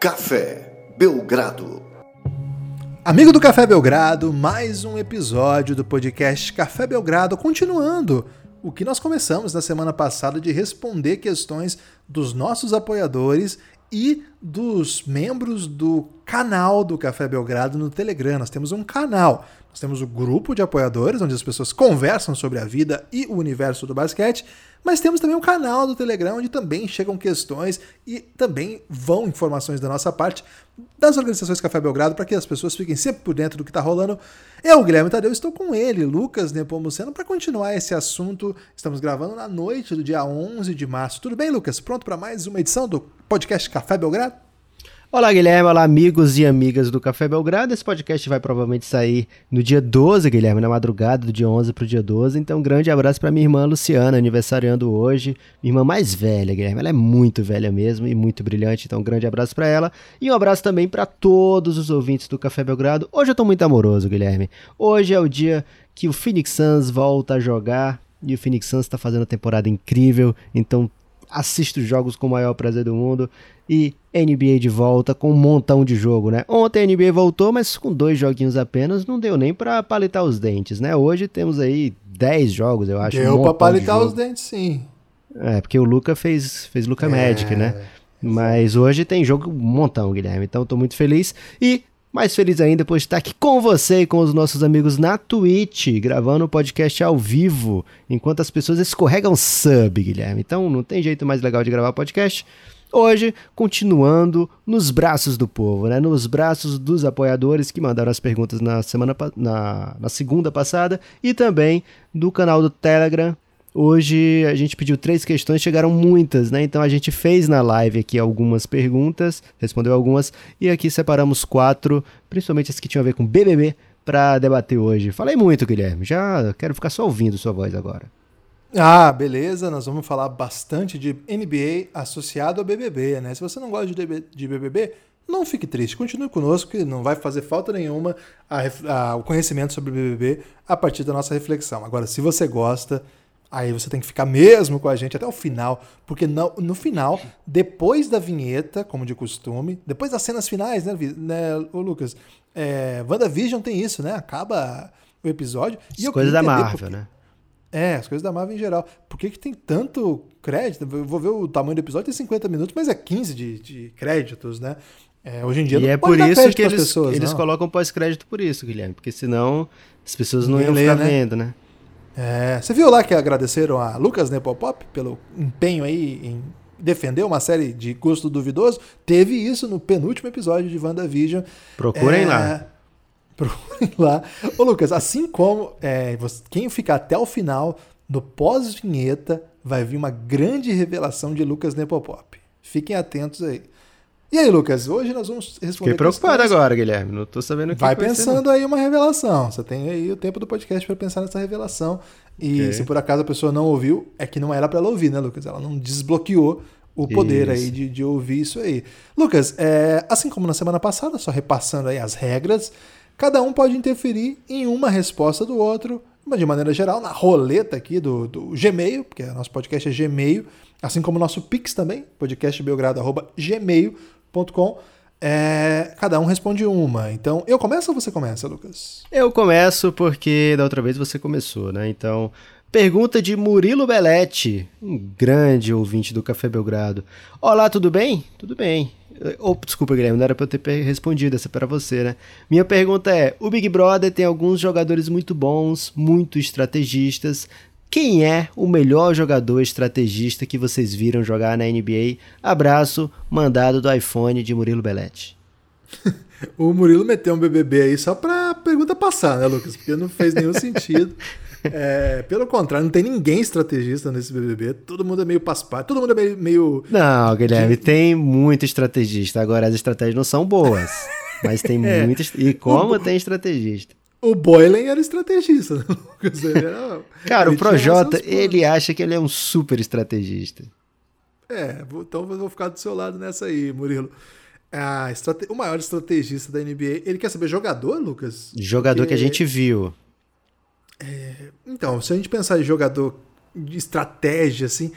Café Belgrado. Amigo do Café Belgrado, mais um episódio do podcast Café Belgrado, continuando o que nós começamos na semana passada de responder questões dos nossos apoiadores e dos membros do canal do Café Belgrado no Telegram. Nós temos um canal, nós temos o grupo de apoiadores, onde as pessoas conversam sobre a vida e o universo do basquete, mas temos também um canal do Telegram, onde também chegam questões e também vão informações da nossa parte das organizações Café Belgrado para que as pessoas fiquem sempre por dentro do que está rolando. Eu, Guilherme Tadeu, estou com ele, Lucas Nepomuceno, para continuar esse assunto. Estamos gravando na noite do dia 11 de março. Tudo bem, Lucas? Pronto para mais uma edição do podcast Café Belgrado? Olá, Guilherme. Olá, amigos e amigas do Café Belgrado. Esse podcast vai provavelmente sair no dia 12, Guilherme, na madrugada do dia 11 para o dia 12. Então, um grande abraço para minha irmã Luciana, aniversariando hoje. Minha irmã mais velha, Guilherme. Ela é muito velha mesmo e muito brilhante. Então, um grande abraço para ela. E um abraço também para todos os ouvintes do Café Belgrado. Hoje eu estou muito amoroso, Guilherme. Hoje é o dia que o Phoenix Suns volta a jogar. E o Phoenix Suns está fazendo uma temporada incrível. Então, assisto jogos com o maior prazer do mundo e NBA de volta com um montão de jogo, né? Ontem a NBA voltou, mas com dois joguinhos apenas, não deu nem para palitar os dentes, né? Hoje temos aí 10 jogos, eu acho. Deu um para palitar de os dentes, sim. É, porque o Luca fez, fez Luca é, Magic, né? Mas hoje tem jogo um montão, Guilherme. Então tô muito feliz. E mais feliz ainda por estar aqui com você e com os nossos amigos na Twitch, gravando o podcast ao vivo, enquanto as pessoas escorregam sub, Guilherme. Então não tem jeito mais legal de gravar podcast Hoje, continuando nos braços do povo, né? nos braços dos apoiadores que mandaram as perguntas na semana na, na segunda passada e também do canal do Telegram. Hoje a gente pediu três questões, chegaram muitas, né? Então a gente fez na live aqui algumas perguntas, respondeu algumas e aqui separamos quatro, principalmente as que tinham a ver com BBB, para debater hoje. Falei muito, Guilherme, já quero ficar só ouvindo sua voz agora. Ah, beleza. Nós vamos falar bastante de NBA associado ao BBB, né? Se você não gosta de BBB, não fique triste. Continue conosco, que não vai fazer falta nenhuma a, a, o conhecimento sobre BBB a partir da nossa reflexão. Agora, se você gosta, aí você tem que ficar mesmo com a gente até o final, porque no, no final, depois da vinheta, como de costume, depois das cenas finais, né, né Lucas? É, WandaVision tem isso, né? Acaba o episódio. E Coisa da Marvel, porque... né? É, as coisas da Marvel em geral. Por que, que tem tanto crédito? Eu vou ver o tamanho do episódio, tem 50 minutos, mas é 15 de, de créditos, né? É, hoje em dia e é por isso que eles, pessoas, eles colocam pós-crédito por isso, Guilherme, porque senão as pessoas não iam ficar né? vendo, né? É, você viu lá que agradeceram a Lucas Nepopop pelo empenho aí em defender uma série de gosto duvidoso? Teve isso no penúltimo episódio de WandaVision. Procurem é, lá. Procurem lá. Ô, Lucas, assim como é, quem ficar até o final, no pós-vinheta, vai vir uma grande revelação de Lucas Nepopop. Fiquem atentos aí. E aí, Lucas, hoje nós vamos responder. Fiquei preocupado questões. agora, Guilherme. Não tô sabendo o que Vai pensando aí uma revelação. Você tem aí o tempo do podcast para pensar nessa revelação. E okay. se por acaso a pessoa não ouviu, é que não era para ela ouvir, né, Lucas? Ela não desbloqueou o poder isso. aí de, de ouvir isso aí. Lucas, é, assim como na semana passada, só repassando aí as regras, Cada um pode interferir em uma resposta do outro, mas de maneira geral, na roleta aqui do, do Gmail, porque nosso podcast é Gmail, assim como o nosso Pix também, podcastbelgrado.gmail.com. É, cada um responde uma. Então, eu começo ou você começa, Lucas? Eu começo porque da outra vez você começou, né? Então, pergunta de Murilo Belletti, um grande ouvinte do Café Belgrado. Olá, tudo bem? Tudo bem. Oh, desculpa, Guilherme, não era pra eu ter respondido essa para você, né? Minha pergunta é: o Big Brother tem alguns jogadores muito bons, muito estrategistas. Quem é o melhor jogador estrategista que vocês viram jogar na NBA? Abraço, mandado do iPhone de Murilo Belletti. o Murilo meteu um BBB aí só pra pergunta passar, né, Lucas? Porque não fez nenhum sentido. É, pelo contrário, não tem ninguém estrategista nesse BBB. Todo mundo é meio paspar, todo mundo é meio. meio não, Guilherme, de... tem muito estrategista. Agora, as estratégias não são boas. mas tem é. muito. E como tem estrategista? O Boylan era estrategista, né, Lucas? Era... Cara, o Projota, ele acha que ele é um super estrategista. É, então eu vou ficar do seu lado nessa aí, Murilo. Estrate... O maior estrategista da NBA, ele quer saber jogador, Lucas? Jogador Porque... que a gente viu. É, então, se a gente pensar em jogador de estratégia, assim,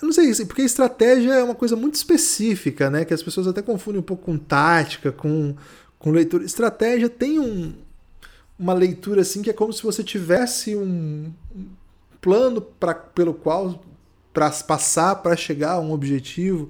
Eu não sei, porque estratégia é uma coisa muito específica, né? Que as pessoas até confundem um pouco com tática, com, com leitura. Estratégia tem um, uma leitura assim que é como se você tivesse um plano pra, pelo qual para passar para chegar a um objetivo.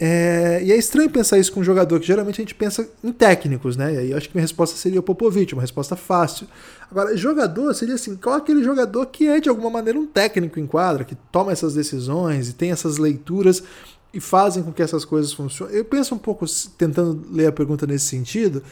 É, e é estranho pensar isso com um jogador, que geralmente a gente pensa em técnicos, né? E aí eu acho que minha resposta seria o Popovich, uma resposta fácil. Agora, jogador seria assim: qual é aquele jogador que é de alguma maneira um técnico em quadra, que toma essas decisões e tem essas leituras e fazem com que essas coisas funcionem? Eu penso um pouco, tentando ler a pergunta nesse sentido,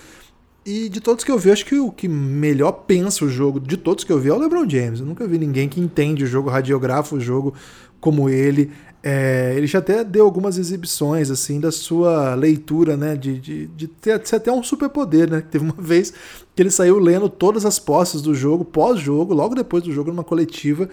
e de todos que eu vi, acho que o que melhor pensa o jogo, de todos que eu vi, é o LeBron James. Eu nunca vi ninguém que entende o jogo, radiografa o jogo como ele. É, ele já até deu algumas exibições assim da sua leitura, né? De, de, de ter, de ser até um superpoder, né? Teve uma vez que ele saiu lendo todas as posses do jogo, pós-jogo, logo depois do jogo, numa coletiva,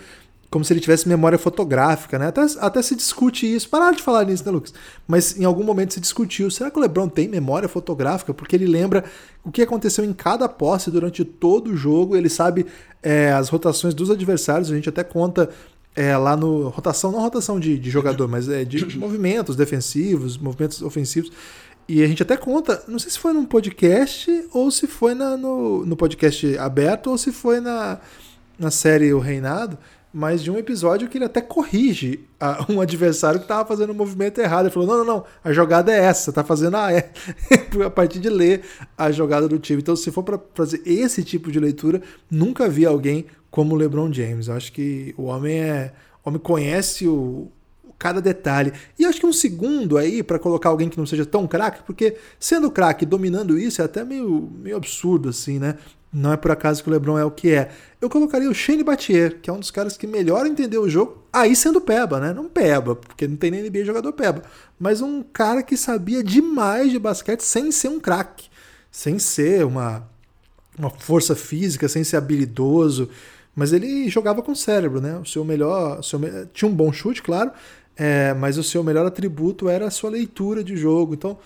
como se ele tivesse memória fotográfica, né? Até, até se discute isso. Parar de falar nisso, né, Lucas? Mas em algum momento se discutiu: será que o Lebron tem memória fotográfica? Porque ele lembra o que aconteceu em cada posse durante todo o jogo, ele sabe é, as rotações dos adversários, a gente até conta é, lá no. Rotação, não rotação de, de jogador, mas é de movimentos defensivos, movimentos ofensivos. E a gente até conta, não sei se foi num podcast ou se foi na, no, no podcast aberto ou se foi na, na série O Reinado, mas de um episódio que ele até corrige a, um adversário que estava fazendo o um movimento errado. Ele falou: não, não, não, a jogada é essa, tá fazendo a é a partir de ler a jogada do time. Então, se for para fazer esse tipo de leitura, nunca vi alguém como o LeBron James. Eu acho que o homem é, o homem conhece o, cada detalhe. E acho que um segundo aí para colocar alguém que não seja tão craque, porque sendo craque dominando isso é até meio, meio absurdo assim, né? Não é por acaso que o LeBron é o que é. Eu colocaria o Shane Battier, que é um dos caras que melhor entendeu o jogo, aí sendo peba, né? Não peba, porque não tem nem NBA jogador peba, mas um cara que sabia demais de basquete sem ser um craque, sem ser uma uma força física, sem ser habilidoso, mas ele jogava com cérebro, né? O seu melhor. O seu, tinha um bom chute, claro, é, mas o seu melhor atributo era a sua leitura de jogo. Então,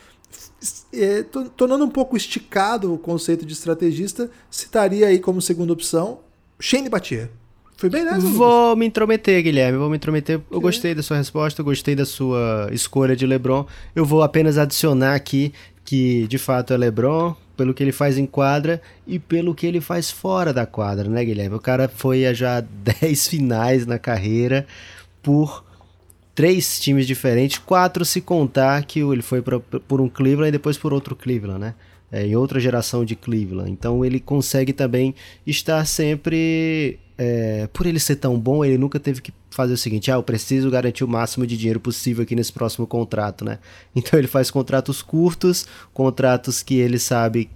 é, tornando um pouco esticado o conceito de estrategista, citaria aí como segunda opção Shane Battier. Foi bem nessa? Vou me intrometer, Guilherme. Vou me intrometer. Eu gostei da sua resposta, eu gostei da sua escolha de LeBron. Eu vou apenas adicionar aqui que de fato é LeBron, pelo que ele faz em quadra e pelo que ele faz fora da quadra, né, Guilherme? O cara foi a já 10 finais na carreira por três times diferentes, quatro se contar que ele foi pra, por um Cleveland e depois por outro Cleveland, né? É, em outra geração de Cleveland. Então ele consegue também estar sempre. É, por ele ser tão bom, ele nunca teve que fazer o seguinte: ah, eu preciso garantir o máximo de dinheiro possível aqui nesse próximo contrato, né? Então ele faz contratos curtos, contratos que ele sabe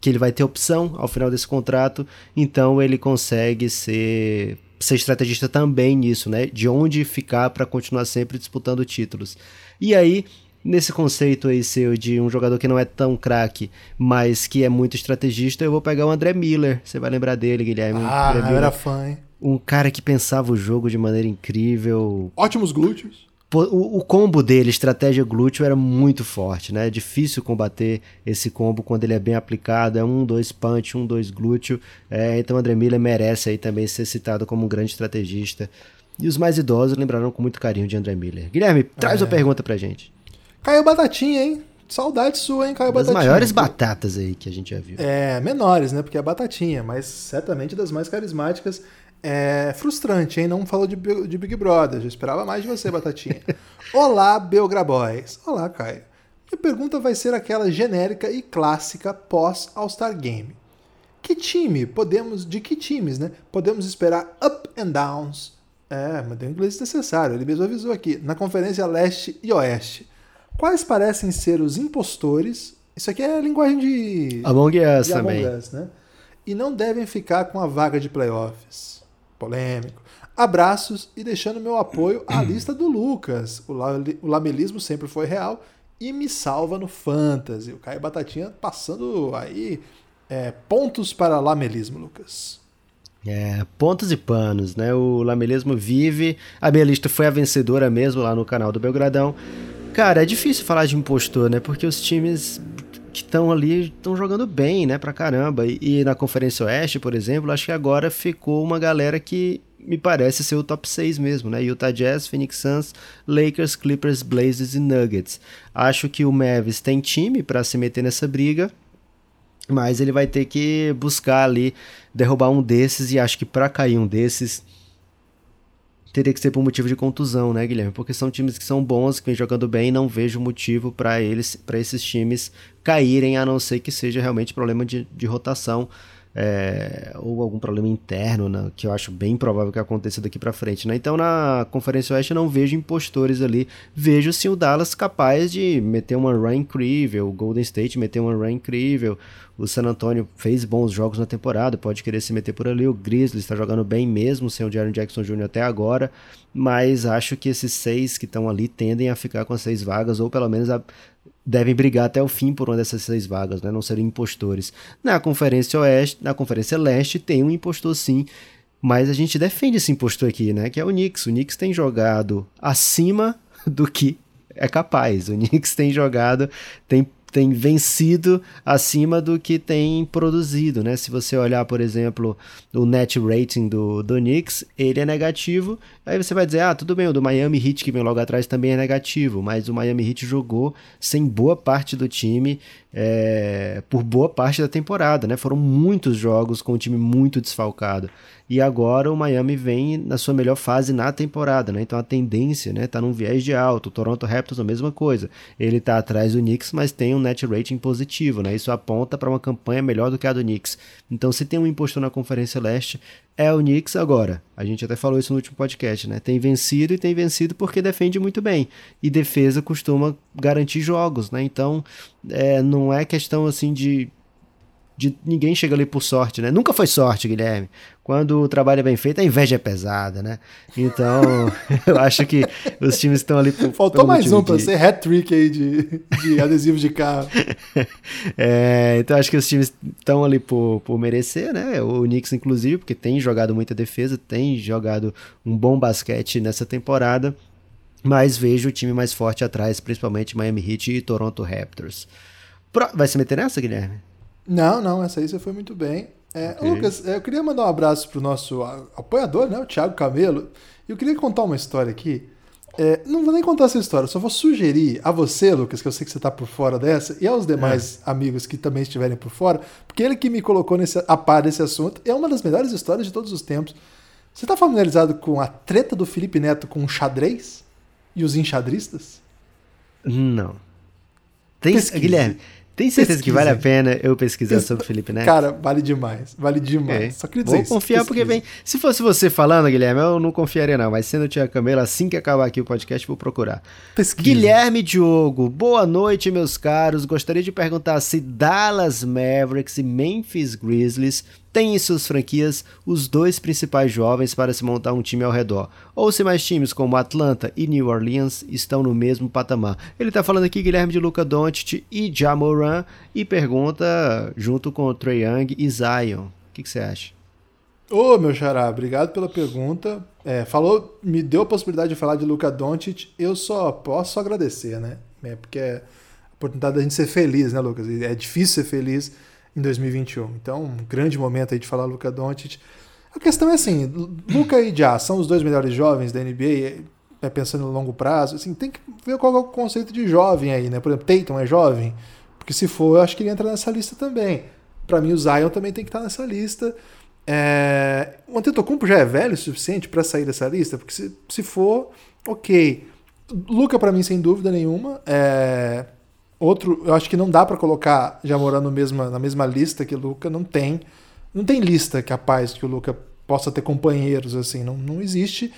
que ele vai ter opção ao final desse contrato, então ele consegue ser ser estrategista também nisso, né? De onde ficar para continuar sempre disputando títulos. E aí, nesse conceito aí seu de um jogador que não é tão craque, mas que é muito estrategista, eu vou pegar o André Miller. Você vai lembrar dele, Guilherme. Ah, eu era fã, hein? Um cara que pensava o jogo de maneira incrível. Ótimos glúteos o, o, combo dele, estratégia glúteo, era muito forte, né? É difícil combater esse combo quando ele é bem aplicado. É um, dois punch, um, dois glúteo. É, então, André Miller merece aí também ser citado como um grande estrategista. E os mais idosos lembraram com muito carinho de André Miller. Guilherme, traz é. uma pergunta pra gente. Caiu Batatinha, hein? Saudade sua, hein, Caio das Batatinha. Das maiores batatas aí que a gente já viu. É, menores, né? Porque é Batatinha, mas certamente das mais carismáticas é frustrante, hein? Não falou de, de Big Brother. Já esperava mais de você, Batatinha. Olá, Belgraboys. Olá, Caio. Minha pergunta vai ser aquela genérica e clássica pós All-Star Game. Que time podemos, de que times, né? Podemos esperar up and downs? É, mas tem inglês necessário. Ele mesmo avisou aqui. Na Conferência Leste e Oeste. Quais parecem ser os impostores? Isso aqui é a linguagem de. Among Us de também. Among Us, né? E não devem ficar com a vaga de playoffs polêmico. Abraços e deixando meu apoio à lista do Lucas. O, la o lamelismo sempre foi real e me salva no Fantasy. O Caio Batatinha passando aí é, pontos para lamelismo, Lucas. É, pontos e panos, né? O lamelismo vive. A minha lista foi a vencedora mesmo lá no canal do Belgradão. Cara, é difícil falar de impostor, né? Porque os times que estão ali estão jogando bem, né, pra caramba. E, e, na Conferência Oeste, por exemplo, acho que agora ficou uma galera que me parece ser o top 6 mesmo, né? Utah Jazz, Phoenix Suns, Lakers, Clippers, Blazers e Nuggets. Acho que o Mavis tem time para se meter nessa briga, mas ele vai ter que buscar ali derrubar um desses e acho que para cair um desses teria que ser por motivo de contusão, né, Guilherme? Porque são times que são bons, que vêm jogando bem, não vejo motivo para eles, para esses times caírem, a não ser que seja realmente problema de, de rotação é, ou algum problema interno, né, que eu acho bem provável que aconteça daqui para frente. Né? Então, na Conferência Oeste, eu não vejo impostores ali. Vejo sim o Dallas capaz de meter uma run incrível, o Golden State meter uma run incrível. O San Antonio fez bons jogos na temporada, pode querer se meter por ali. O Grizzlies está jogando bem mesmo sem o Jaron Jackson Jr. até agora, mas acho que esses seis que estão ali tendem a ficar com as seis vagas, ou pelo menos a, devem brigar até o fim por uma dessas seis vagas, né? não serem impostores. Na Conferência Oeste, na Conferência Leste tem um impostor sim, mas a gente defende esse impostor aqui, né? Que é o Knicks. O Knicks tem jogado acima do que é capaz. O Knicks tem jogado, tem tem vencido acima do que tem produzido, né? Se você olhar, por exemplo, o net rating do, do Knicks, ele é negativo. Aí você vai dizer, ah, tudo bem, o do Miami Heat que vem logo atrás também é negativo, mas o Miami Heat jogou sem boa parte do time é, por boa parte da temporada, né? Foram muitos jogos com o time muito desfalcado. E agora o Miami vem na sua melhor fase na temporada, né? Então a tendência, né, tá num viés de alto. O Toronto Raptors a mesma coisa. Ele tá atrás do Knicks, mas tem um net rating positivo, né? Isso aponta para uma campanha melhor do que a do Knicks. Então se tem um impostor na Conferência Leste, é o Knicks agora. A gente até falou isso no último podcast, né? Tem vencido e tem vencido porque defende muito bem. E defesa costuma garantir jogos, né? Então, é, não é questão assim de de ninguém chega ali por sorte, né? Nunca foi sorte, Guilherme. Quando o trabalho é bem feito, a inveja é pesada, né? Então, eu acho que os times estão ali por. Faltou mais um para ser hat-trick aí de, de adesivo de carro. é, então, acho que os times estão ali por, por merecer, né? O Knicks, inclusive, porque tem jogado muita defesa, tem jogado um bom basquete nessa temporada, mas vejo o time mais forte atrás, principalmente Miami Heat e Toronto Raptors. Vai se meter nessa, Guilherme? Não, não, essa aí você foi muito bem. É, okay. Lucas, é, eu queria mandar um abraço pro nosso apoiador, né, o Thiago Camelo. E eu queria contar uma história aqui. É, não vou nem contar essa história, só vou sugerir a você, Lucas, que eu sei que você está por fora dessa, e aos demais é. amigos que também estiverem por fora, porque ele que me colocou nesse, a par desse assunto é uma das melhores histórias de todos os tempos. Você está familiarizado com a treta do Felipe Neto com o xadrez e os enxadristas? Não. Tem, Guilherme, tem certeza que vale a pena eu pesquisar sobre o Felipe Neto? Cara, vale demais. Vale demais. É. Só queria dizer Vou isso. confiar Pesquisa. porque vem. Se fosse você falando, Guilherme, eu não confiaria, não. Mas sendo o Tia Camelo, assim que acabar aqui o podcast, vou procurar. Pesquisa. Guilherme Diogo, boa noite, meus caros. Gostaria de perguntar se Dallas Mavericks e Memphis Grizzlies tem em suas franquias os dois principais jovens para se montar um time ao redor, ou se mais times como Atlanta e New Orleans estão no mesmo patamar. Ele está falando aqui Guilherme de Luca Doncic e Jamoran e pergunta junto com o Trey Young e Zion. O que, você acha? Ô, meu xará, obrigado pela pergunta. É, falou, me deu a possibilidade de falar de Luca Doncic. Eu só posso agradecer, né? É, porque é a oportunidade da gente ser feliz, né, Lucas? É difícil ser feliz em 2021. Então, um grande momento aí de falar Luca Doncic. A questão é assim, Luca e Já são os dois melhores jovens da NBA, é, pensando no longo prazo, assim, tem que ver qual é o conceito de jovem aí, né? Por exemplo, Tatum é jovem, porque se for, eu acho que ele entra nessa lista também. Para mim, o Zion também tem que estar nessa lista. É... O Antetokounmpo já é velho o suficiente para sair dessa lista, porque se, se for, ok. Luca, para mim, sem dúvida nenhuma, é... Outro, eu acho que não dá para colocar Jamoran no mesma, na mesma lista que o Luca, não tem. Não tem lista capaz que o Luca possa ter companheiros assim, não, não existe.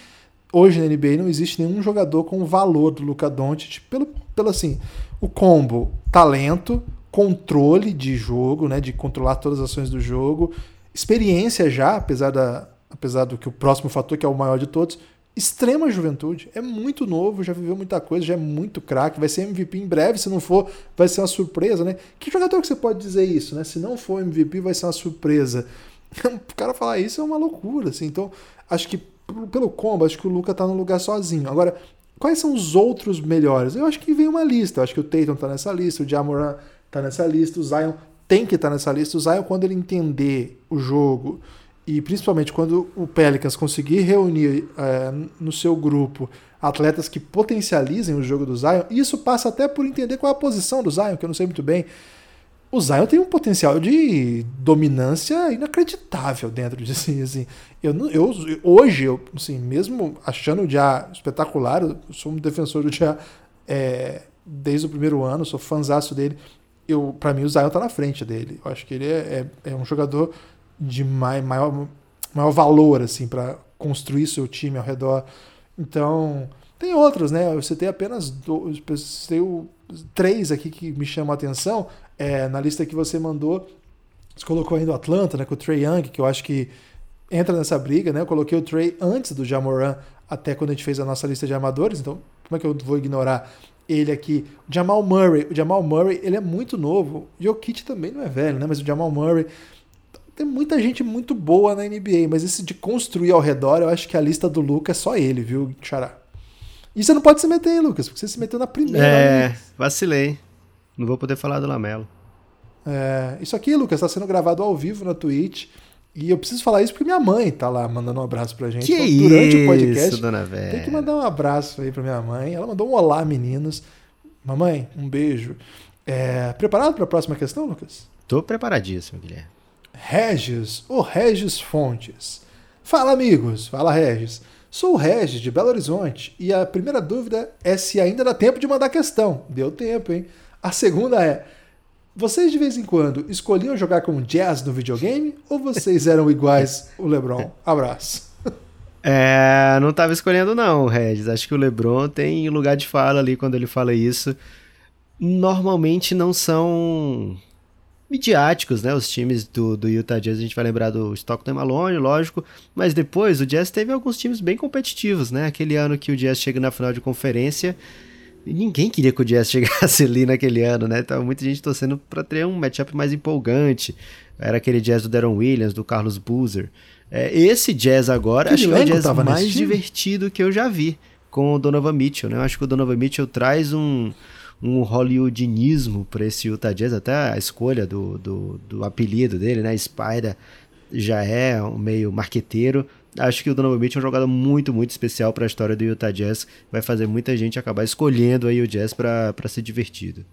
Hoje na NBA não existe nenhum jogador com o valor do Luca Doncic pelo, pelo assim, o combo talento, controle de jogo, né, de controlar todas as ações do jogo, experiência já, apesar da apesar do que o próximo fator que é o maior de todos, extrema juventude. É muito novo, já viveu muita coisa, já é muito craque, vai ser MVP em breve, se não for, vai ser uma surpresa, né? Que jogador que você pode dizer isso, né? Se não for MVP, vai ser uma surpresa. O cara falar isso é uma loucura, assim. Então, acho que pelo combo, acho que o Luca tá no lugar sozinho. Agora, quais são os outros melhores? Eu acho que vem uma lista. Eu acho que o Tatum tá nessa lista, o Jamoran tá nessa lista, o Zion tem que estar tá nessa lista. O Zion, quando ele entender o jogo e principalmente quando o Pelicans conseguir reunir é, no seu grupo atletas que potencializem o jogo do Zion, isso passa até por entender qual é a posição do Zion, que eu não sei muito bem. O Zion tem um potencial de dominância inacreditável dentro de si. Assim. Eu, eu, hoje, eu, assim, mesmo achando o Dia espetacular, eu sou um defensor do Dia é, desde o primeiro ano, sou fãzaço dele. Eu, para mim, o Zion tá na frente dele. Eu acho que ele é, é, é um jogador de mai, maior, maior valor assim para construir seu time ao redor. Então, tem outros, né? Eu citei apenas dois, citei três aqui que me chamam a atenção. É, na lista que você mandou, você colocou ainda o Atlanta, né, com o Trey Young, que eu acho que entra nessa briga, né? Eu coloquei o Trey antes do Jamoran, até quando a gente fez a nossa lista de amadores, então como é que eu vou ignorar ele aqui? O Jamal Murray, o Jamal Murray, ele é muito novo. O Jokic também não é velho, né? Mas o Jamal Murray tem muita gente muito boa na NBA, mas esse de construir ao redor, eu acho que a lista do Lucas é só ele, viu, Xará? E você não pode se meter, hein, Lucas, porque você se meteu na primeira. É, né? vacilei. Não vou poder falar do Lamelo. É, isso aqui, Lucas, está sendo gravado ao vivo na Twitch. E eu preciso falar isso porque minha mãe tá lá mandando um abraço pra gente. Que então, durante isso, o podcast. Dona Vera. Tem que mandar um abraço aí pra minha mãe. Ela mandou um olá, meninos. Mamãe, um beijo. É, preparado para a próxima questão, Lucas? Tô preparadíssimo, Guilherme. Regis, o Regis Fontes. Fala, amigos. Fala, Regis. Sou o Regis, de Belo Horizonte, e a primeira dúvida é se ainda dá tempo de mandar questão. Deu tempo, hein? A segunda é: vocês de vez em quando escolhiam jogar com jazz no videogame ou vocês eram iguais o LeBron? Abraço. É, não estava escolhendo não, Regis. Acho que o LeBron tem lugar de fala ali quando ele fala isso. Normalmente não são midiáticos, né? Os times do, do Utah Jazz, a gente vai lembrar do Stockton Malone, lógico, mas depois o Jazz teve alguns times bem competitivos, né? Aquele ano que o Jazz chega na final de conferência, ninguém queria que o Jazz chegasse ali naquele ano, né? Tava muita gente torcendo para ter um matchup mais empolgante. Era aquele Jazz do Deron Williams, do Carlos Boozer. É, esse Jazz agora, acho que é o Jazz mais divertido que eu já vi com o Donovan Mitchell, né? Eu acho que o Donovan Mitchell traz um um hollywoodinismo para esse Utah Jazz, até a escolha do, do, do apelido dele, né? Spider já é um meio marqueteiro. Acho que o Donovan Mitchell é um jogador muito, muito especial para a história do Utah Jazz. Vai fazer muita gente acabar escolhendo aí o Jazz para ser divertido.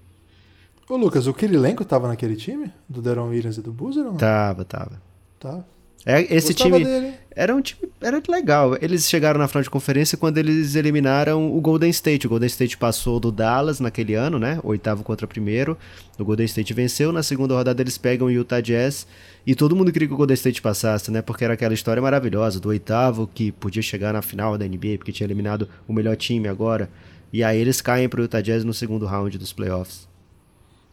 Ô Lucas, o Kirilenko tava naquele time? Do Deron Williams e do Boozer? Não? Tava, tava. Tá. É, esse Gostava time dele. era um time era legal. Eles chegaram na final de conferência quando eles eliminaram o Golden State. O Golden State passou do Dallas naquele ano, né? Oitavo contra primeiro. O Golden State venceu. Na segunda rodada eles pegam o Utah Jazz e todo mundo queria que o Golden State passasse, né? Porque era aquela história maravilhosa do oitavo que podia chegar na final da NBA porque tinha eliminado o melhor time agora. E aí eles caem pro Utah Jazz no segundo round dos playoffs.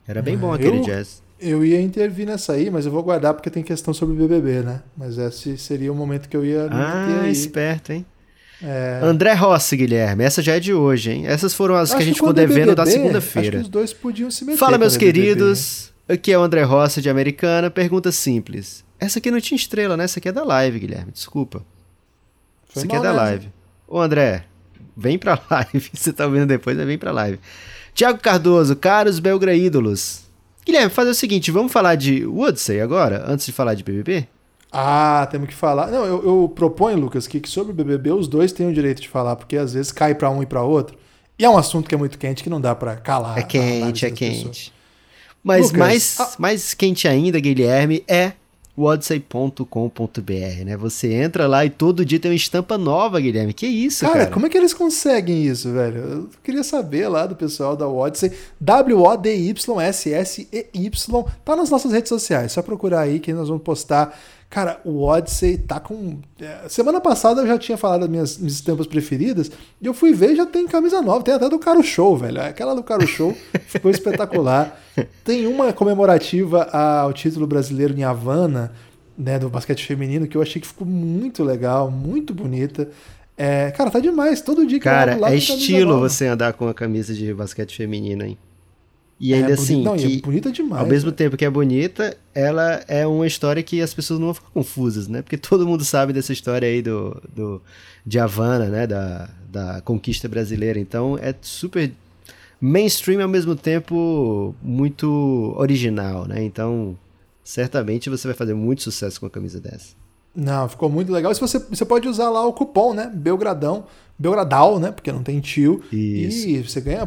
Era bem bom aquele eu, Jazz. Eu ia intervir nessa aí, mas eu vou guardar porque tem questão sobre o BBB, né? Mas esse seria o momento que eu ia ah, esperto, hein? É... André Rossi, Guilherme, essa já é de hoje, hein? Essas foram as acho que a gente ficou devendo da segunda-feira. Acho que os dois podiam se meter. Fala, meus queridos. Aqui é o André Rossi de Americana. Pergunta simples. Essa aqui não tinha estrela, né? Essa aqui é da live, Guilherme. Desculpa. Foi Essa aqui é da live. Ô, André, vem pra live. Você tá ouvindo depois, mas vem pra live. Tiago Cardoso, caros Belgra ídolos. Guilherme, fazer o seguinte, vamos falar de Woodsey agora, antes de falar de BBB? Ah, temos que falar. Não, eu, eu proponho, Lucas, que, que, sobre o BBB os dois têm o direito de falar, porque às vezes cai para um e para outro. E é um assunto que é muito quente, que não dá para calar. É quente, é quente. Pessoas. Mas Lucas, mais, ah, mais quente ainda, Guilherme, é odyssey.com.br, né? Você entra lá e todo dia tem uma estampa nova, Guilherme. Que isso, cara? Cara, como é que eles conseguem isso, velho? Eu queria saber lá do pessoal da Odyssey. W-O-D-Y-S-S-E-Y. Tá nas nossas redes sociais. Só procurar aí que nós vamos postar Cara, o Odyssey tá com. É, semana passada eu já tinha falado das minhas, minhas estampas preferidas, e eu fui ver já tem camisa nova, tem até do Caro Show, velho. Aquela do Caro Show ficou espetacular. Tem uma comemorativa ao título brasileiro em Havana, né, do basquete feminino, que eu achei que ficou muito legal, muito bonita. É, cara, tá demais. Todo dia que cara, eu lá, é estilo você andar com a camisa de basquete feminino, hein? E ainda é, assim, não, que, é bonita demais. Ao mesmo tempo que é bonita, ela é uma história que as pessoas não vão ficar confusas, né? Porque todo mundo sabe dessa história aí do, do de Havana, né? Da, da conquista brasileira. Então é super mainstream ao mesmo tempo muito original, né? Então certamente você vai fazer muito sucesso com a camisa dessa. Não, ficou muito legal. Se você, você pode usar lá o cupom, né? Belgradão, Belgradal, né? Porque não tem tio. Isso. E você ganha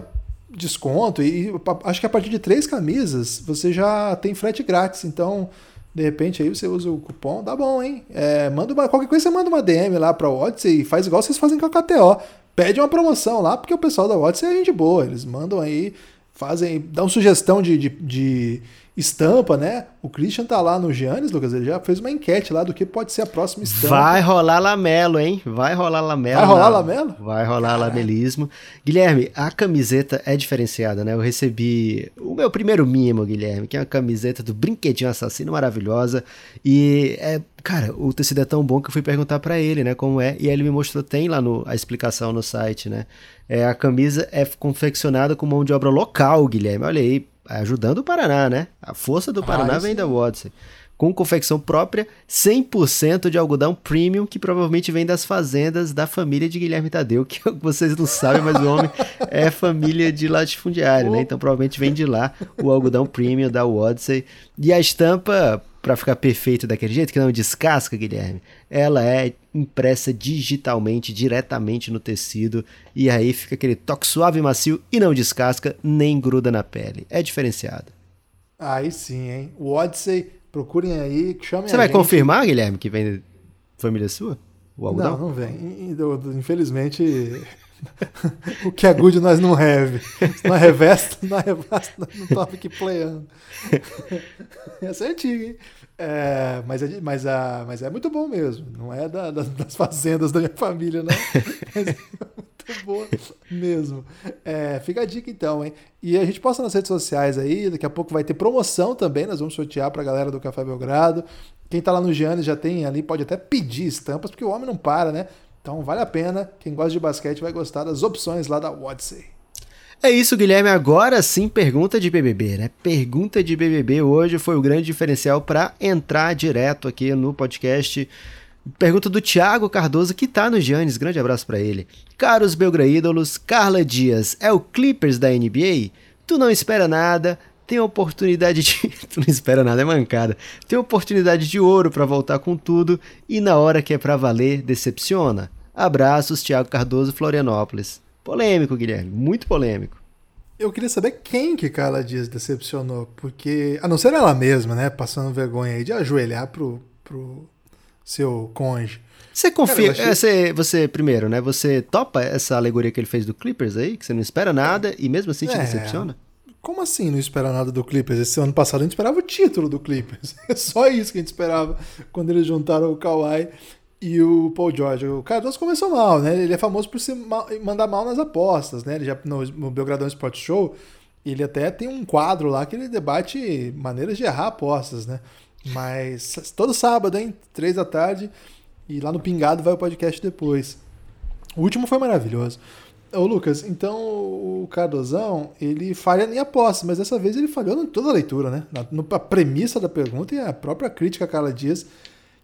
desconto. E, acho que a partir de três camisas você já tem frete grátis. Então, de repente aí você usa o cupom, dá bom, hein? É, manda uma, qualquer coisa você manda uma DM lá pra Odyssey e faz igual vocês fazem com a KTO. Pede uma promoção lá, porque o pessoal da Odyssey é gente boa. Eles mandam aí, fazem, dão sugestão de, de, de estampa, né? O Christian tá lá no Giannis, Lucas, ele já fez uma enquete lá do que pode ser a próxima estampa. Vai rolar lamelo, hein? Vai rolar lamelo. Vai rolar lamelo? Vai rolar lamelismo. Guilherme, a camiseta é diferenciada, né? Eu recebi o meu primeiro mimo, Guilherme, que é uma camiseta do Brinquedinho Assassino maravilhosa. E é, cara, o tecido é tão bom que eu fui perguntar para ele, né, como é, e aí ele me mostrou, tem lá no, a explicação no site, né? É, a camisa é confeccionada com mão de obra local, Guilherme. Olha aí, ajudando o Paraná, né? A força do Paraná Ah, vem da Odyssey. Com confecção própria, 100% de algodão premium, que provavelmente vem das fazendas da família de Guilherme Tadeu, que vocês não sabem, mas o homem é família de latifundiário, né? Então provavelmente vem de lá o algodão premium da Odyssey. E a estampa, para ficar perfeito daquele jeito, que não descasca, Guilherme, ela é impressa digitalmente, diretamente no tecido, e aí fica aquele toque suave e macio e não descasca, nem gruda na pele. É diferenciado. Aí sim, hein? O Odyssey, procurem aí, chamem Você vai gente. confirmar, Guilherme, que vem de família sua? O algodão? Não, não vem. In- in- Infelizmente, o que é good nós não have. Não revesta, não revesta, não tava aqui playando. Essa é antiga, hein? É, mas, é, mas, a, mas é muito bom mesmo. Não é da- das, das fazendas da minha família, não. Mas é muito boa mesmo. É, fica a dica então, hein? E a gente posta nas redes sociais aí. Daqui a pouco vai ter promoção também. Nós vamos sortear pra galera do Café Belgrado. Quem tá lá no Giannis já tem ali, pode até pedir estampas, porque o homem não para, né? Então vale a pena. Quem gosta de basquete vai gostar das opções lá da Odyssey. É isso, Guilherme. Agora sim, pergunta de BBB, né? Pergunta de BBB hoje foi o grande diferencial para entrar direto aqui no podcast. Pergunta do Thiago Cardoso, que tá no Giannis. Grande abraço para ele. Caros Belgraídolos, Carla Dias é o Clippers da NBA? Tu não espera nada, tem oportunidade de. tu não espera nada, é mancada. Tem oportunidade de ouro para voltar com tudo e na hora que é pra valer, decepciona. Abraços, Thiago Cardoso, Florianópolis. Polêmico, Guilherme, muito polêmico. Eu queria saber quem que Carla Dias decepcionou, porque, a não ser ela mesma, né? Passando vergonha aí de ajoelhar pro, pro seu cônjuge. Você confia, eu achei- é, você, você, primeiro, né? Você topa essa alegoria que ele fez do Clippers aí, que você não espera nada e mesmo assim te É. decepciona? Como assim não espera nada do Clippers? Esse ano passado a gente esperava o título do Clippers. É só isso que a gente esperava quando eles juntaram o Kawhi e o Paul George. O Cardoso começou mal, né? Ele é famoso por se ma- mandar mal nas apostas, né? Ele já no, no Belgradão Sport Show, ele até tem um quadro lá que ele debate maneiras de errar apostas, né? Mas todo sábado, hein? Três da tarde. E lá no Pingado vai o podcast depois. O último foi maravilhoso. Ô Lucas, então o Cardozão, ele falha em aposta, mas dessa vez ele falhou em toda a leitura, né? Na, no- a premissa da pergunta e a própria crítica a Carla Dias,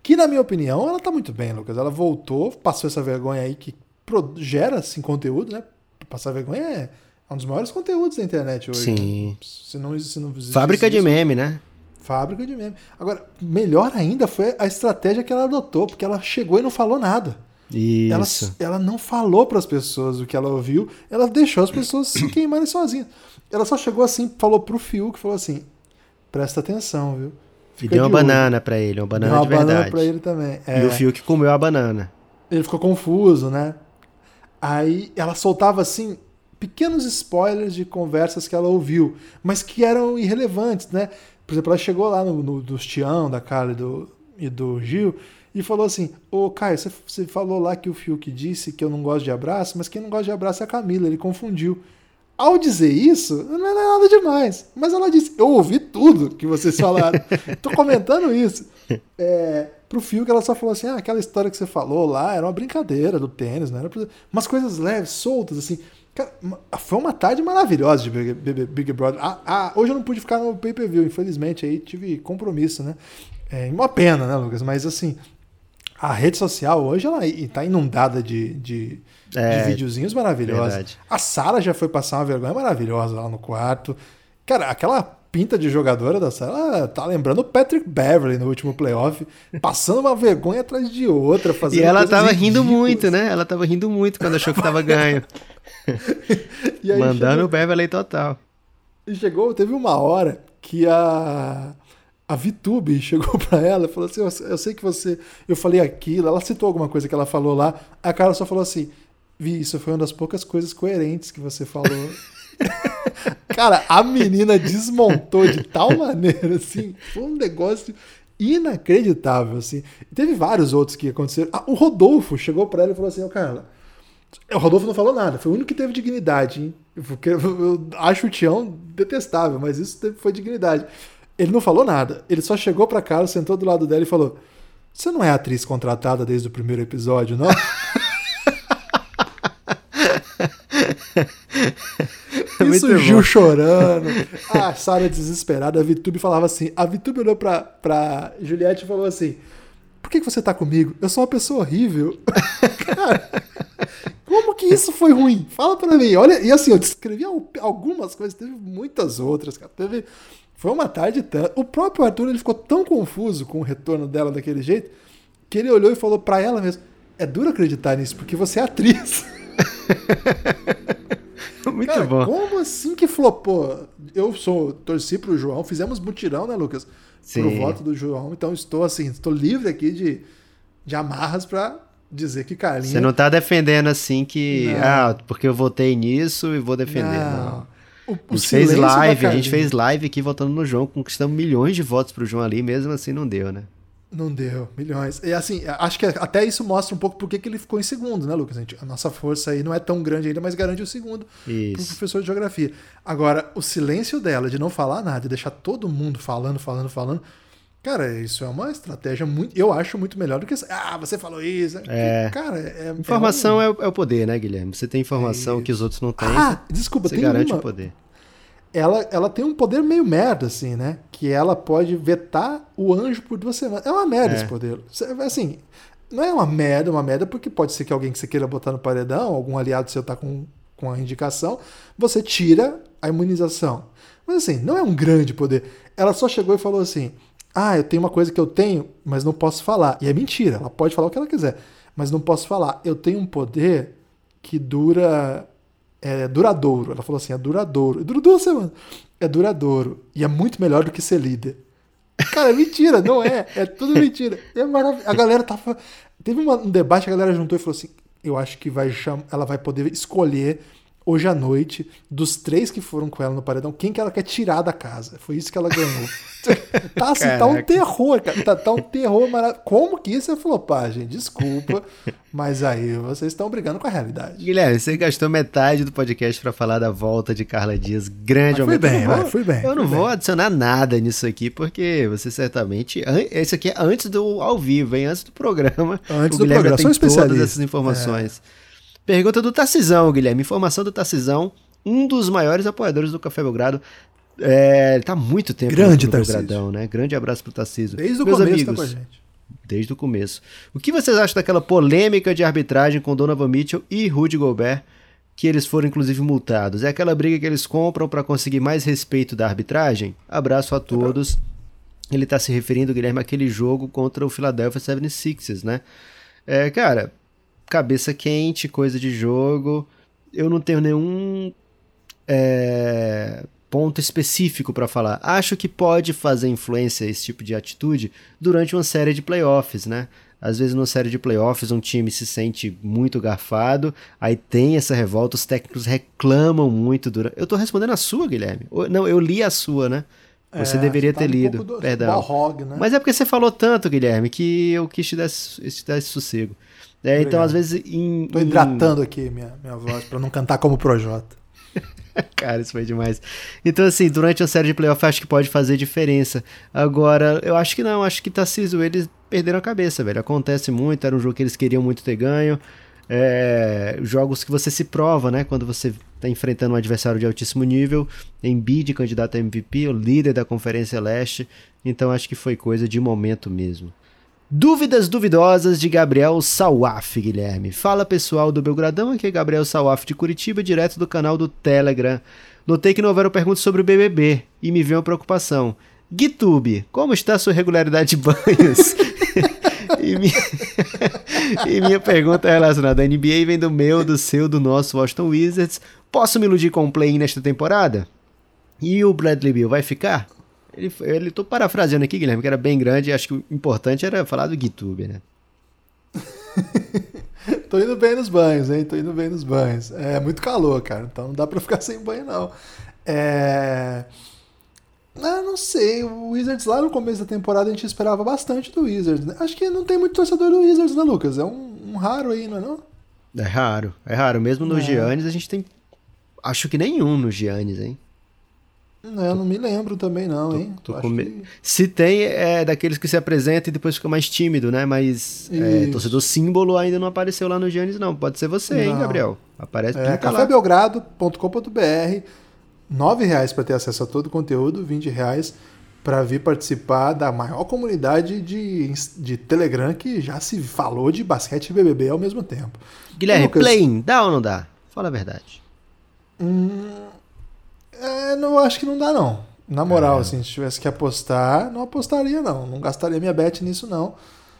que na minha opinião, ela tá muito bem, Lucas. Ela voltou, passou essa vergonha aí que pro- gera assim, conteúdo, né? Passar vergonha é um dos maiores conteúdos da internet hoje. Sim. Se não, se não Fábrica de isso- meme, né? Fábrica de meme. Agora, melhor ainda foi a estratégia que ela adotou, porque ela chegou e não falou nada. Ela, Isso. ela não falou para as pessoas o que ela ouviu, ela deixou as pessoas se queimarem sozinhas. Ela só chegou assim, falou pro Fiuk, falou assim: presta atenção, viu? E Fica deu uma de olho." banana pra ele, uma Deu banana uma de verdade. banana pra ele também. É, E o Fiuk comeu a banana. ele ficou confuso, né? Aí ela soltava assim pequenos spoilers de conversas que ela ouviu, mas que eram irrelevantes, né? Por exemplo, ela chegou lá no, no dos Tião, da Carla e do, e do Gil e falou assim: Ô Caio, você, você falou lá que o Fiuk disse que eu não gosto de abraço, mas quem não gosta de abraço é a Camila, ele confundiu. Ao dizer isso, não é nada demais. Mas ela disse: Eu ouvi tudo que vocês falaram. Tô comentando isso. É, pro Fiuk, ela só falou assim: Ah, aquela história que você falou lá era uma brincadeira do tênis, não era pra... umas coisas leves, soltas, assim. Foi uma tarde maravilhosa de Big, Big- Big Brother. Ah, ah, hoje eu não pude ficar no pay per view, infelizmente, aí tive compromisso, né? É uma pena, né, Lucas? Mas assim, a rede social hoje ela está inundada de, de, É, de videozinhos maravilhosos. verdade. A Sara já foi passar uma vergonha maravilhosa lá no quarto. Cara, aquela pinta de jogadora da sala tá lembrando o Patrick Beverly no último playoff, passando uma vergonha atrás de outra, fazendo E ela tava ridículas. rindo muito, né? Ela tava rindo muito quando achou que tava ganho. Mandando chegou, o Beverly total. E chegou, teve uma hora que a a VTube chegou para ela e falou assim: eu, sei que você. Eu falei aquilo, ela citou alguma coisa que ela falou lá. A Carla só falou assim: Vi, isso foi uma das poucas coisas coerentes que você falou. Cara, a menina desmontou de tal maneira, assim, foi um negócio inacreditável, assim. Teve vários outros que aconteceram. Ah, o Rodolfo chegou para ela e falou assim: Ô, oh, Carla. O Rodolfo não falou nada, foi o único que teve dignidade, hein? Porque eu acho o Tião detestável, mas isso foi dignidade. Ele não falou nada. Ele só chegou pra Carla, sentou do lado dela e falou: Você não é atriz contratada desde o primeiro episódio, não? Isso o Gil chorando, a Sara desesperada, a Vitube falava assim. A Vitube olhou pra, pra Juliette e falou assim: Por que, que você tá comigo? Eu sou uma pessoa horrível. Cara, como que isso foi ruim? Fala pra mim. Olha, e assim, eu descrevi algumas coisas, teve muitas outras, cara. Teve foi uma tarde tanto. O próprio Arthur ele ficou tão confuso com o retorno dela daquele jeito que ele olhou e falou para ela mesmo: É duro acreditar nisso, porque você é atriz. Muito Cara, bom. Como assim que flopou? Eu sou, torci pro João, fizemos mutirão, né, Lucas? Sim. Pro voto do João, então estou assim, estou livre aqui de, de amarras para dizer que Carlinhos. Você não tá defendendo assim que. Não. Ah, porque eu votei nisso e vou defender. Não. não. O, o a gente fez live, a gente fez live aqui votando no João, conquistamos milhões de votos pro João ali, mesmo assim não deu, né? Não deu, milhões. E assim, acho que até isso mostra um pouco porque que ele ficou em segundo, né, Lucas? A, gente, a nossa força aí não é tão grande ainda, mas garante o segundo isso. pro professor de geografia. Agora, o silêncio dela de não falar nada e deixar todo mundo falando, falando, falando. Cara, isso é uma estratégia muito. Eu acho muito melhor do que. Ah, você falou isso. É. Cara, é. Informação é, um... é, o poder, né, Guilherme? Você tem informação é que os outros não têm. Ah, desculpa, você tem garante uma... o poder ela, ela tem um poder meio merda, assim, né? Que ela pode vetar o anjo por duas semanas. É uma merda é. esse poder. Assim, não é uma merda, uma merda, porque pode ser que alguém que você queira botar no paredão, algum aliado seu tá com, com a indicação, você tira a imunização. Mas assim, não é um grande poder. Ela só chegou e falou assim: Ah, eu tenho uma coisa que eu tenho, mas não posso falar. E é mentira, ela pode falar o que ela quiser, mas não posso falar. Eu tenho um poder que dura é duradouro. Ela falou assim: é duradouro. Dura duas semanas. É duradouro. E é muito melhor do que ser líder. Cara, é mentira, não é. É tudo mentira. É marav A galera tava. Teve uma, um debate, a galera juntou e falou assim: eu acho que vai cham... ela vai poder escolher hoje à noite, dos três que foram com ela no paredão, quem que ela quer tirar da casa. Foi isso que ela ganhou. tá assim, tá um terror, cara. Tá, tá um terror maravilhoso. Como que isso é flopagem? Desculpa, mas aí vocês estão brigando com a realidade. Guilherme, você gastou metade do podcast para falar da volta de Carla Dias. Grande mas Fui bem, vai, fui bem. Eu não bem. vou adicionar nada nisso aqui, porque você certamente. Esse aqui é antes do ao vivo, hein? Antes do programa. Antes do programa, tem todas essas informações. É. Pergunta do Tarcisão, Guilherme. Informação do Tarcisão, um dos maiores apoiadores do Café Belgrado. É, ele tá há muito tempo Grande no Belgradão, né? Grande abraço pro Tarcísio. Desde o Meus começo amigos, tá com a gente. Desde o começo. O que vocês acham daquela polêmica de arbitragem com Donovan Mitchell e Rudy Gobert? Que eles foram inclusive multados. É aquela briga que eles compram para conseguir mais respeito da arbitragem? Abraço a todos. Ele tá se referindo, Guilherme, àquele jogo contra o Philadelphia 76ers, né? É, cara, cabeça quente, coisa de jogo. Eu não tenho nenhum é, ponto específico para falar. Acho que pode fazer influência esse tipo de atitude durante uma série de playoffs, né? Às vezes, numa série de playoffs, um time se sente muito garfado, aí tem essa revolta, os técnicos reclamam muito durante. Eu tô respondendo a sua, Guilherme. Não, eu li a sua, né? Você é, deveria ter um lido. Do, perdão. né? Mas é porque você falou tanto, Guilherme, que eu quis te dar, te dar esse sossego. É, então, às vezes. Em, Tô hidratando em... aqui minha, minha voz para não cantar como Projota. Cara, isso foi demais. Então, assim, durante a série de playoff, acho que pode fazer diferença. Agora, eu acho que não. Acho que Tarcísio, eles perderam a cabeça, velho. Acontece muito. Era um jogo que eles queriam muito ter ganho. É, jogos que você se prova, né? Quando você está enfrentando um adversário de altíssimo nível. Embiid, candidato a MVP, o líder da Conferência Leste. Então, acho que foi coisa de momento mesmo. Dúvidas duvidosas de Gabriel Sawaf, Guilherme. Fala pessoal do Belgradão, aqui é Gabriel Sawaf de Curitiba, direto do canal do Telegram. Notei que não houveram perguntas sobre o BBB e me veio uma preocupação. GitTube, como está sua regularidade de banhos? e, minha... e minha pergunta é relacionada à NBA vem do meu, do seu, do nosso Washington Wizards. Posso me iludir com um play nesta temporada? E o Bradley Bill vai ficar? Ele, ele tô parafraseando aqui, Guilherme, que era bem grande, acho que o importante era falar do GitTube, né? Tô indo bem nos banhos, hein? Tô indo bem nos banhos. É muito calor, cara, então não dá pra ficar sem banho, não. É. Ah, não sei, o Wizards lá no começo da temporada a gente esperava bastante do Wizards. Né? Acho que não tem muito torcedor do Wizards, né, Lucas? É um, um raro aí, não é não? É raro, é raro. Mesmo no é. Giannis a gente tem. Acho que nenhum no Giannis, hein? Não, eu não me lembro também, não, hein? Tô, tô que... Se tem, é daqueles que se apresentam e depois fica mais tímido, né? Mas é, torcedor símbolo ainda não apareceu lá no Giannis, não. Pode ser você, não. hein, Gabriel? Aparece é, cafébelgrado.com.br nove reais para ter acesso a todo o conteúdo, 20 reais para vir participar da maior comunidade de, de Telegram que já se falou de basquete e BBB ao mesmo tempo. Guilherme, Lucas, play dá ou não dá? Fala a verdade. Hum, é, não acho que não dá não. Na moral, é. assim, se tivesse que apostar, não apostaria não. Não gastaria minha bet nisso não.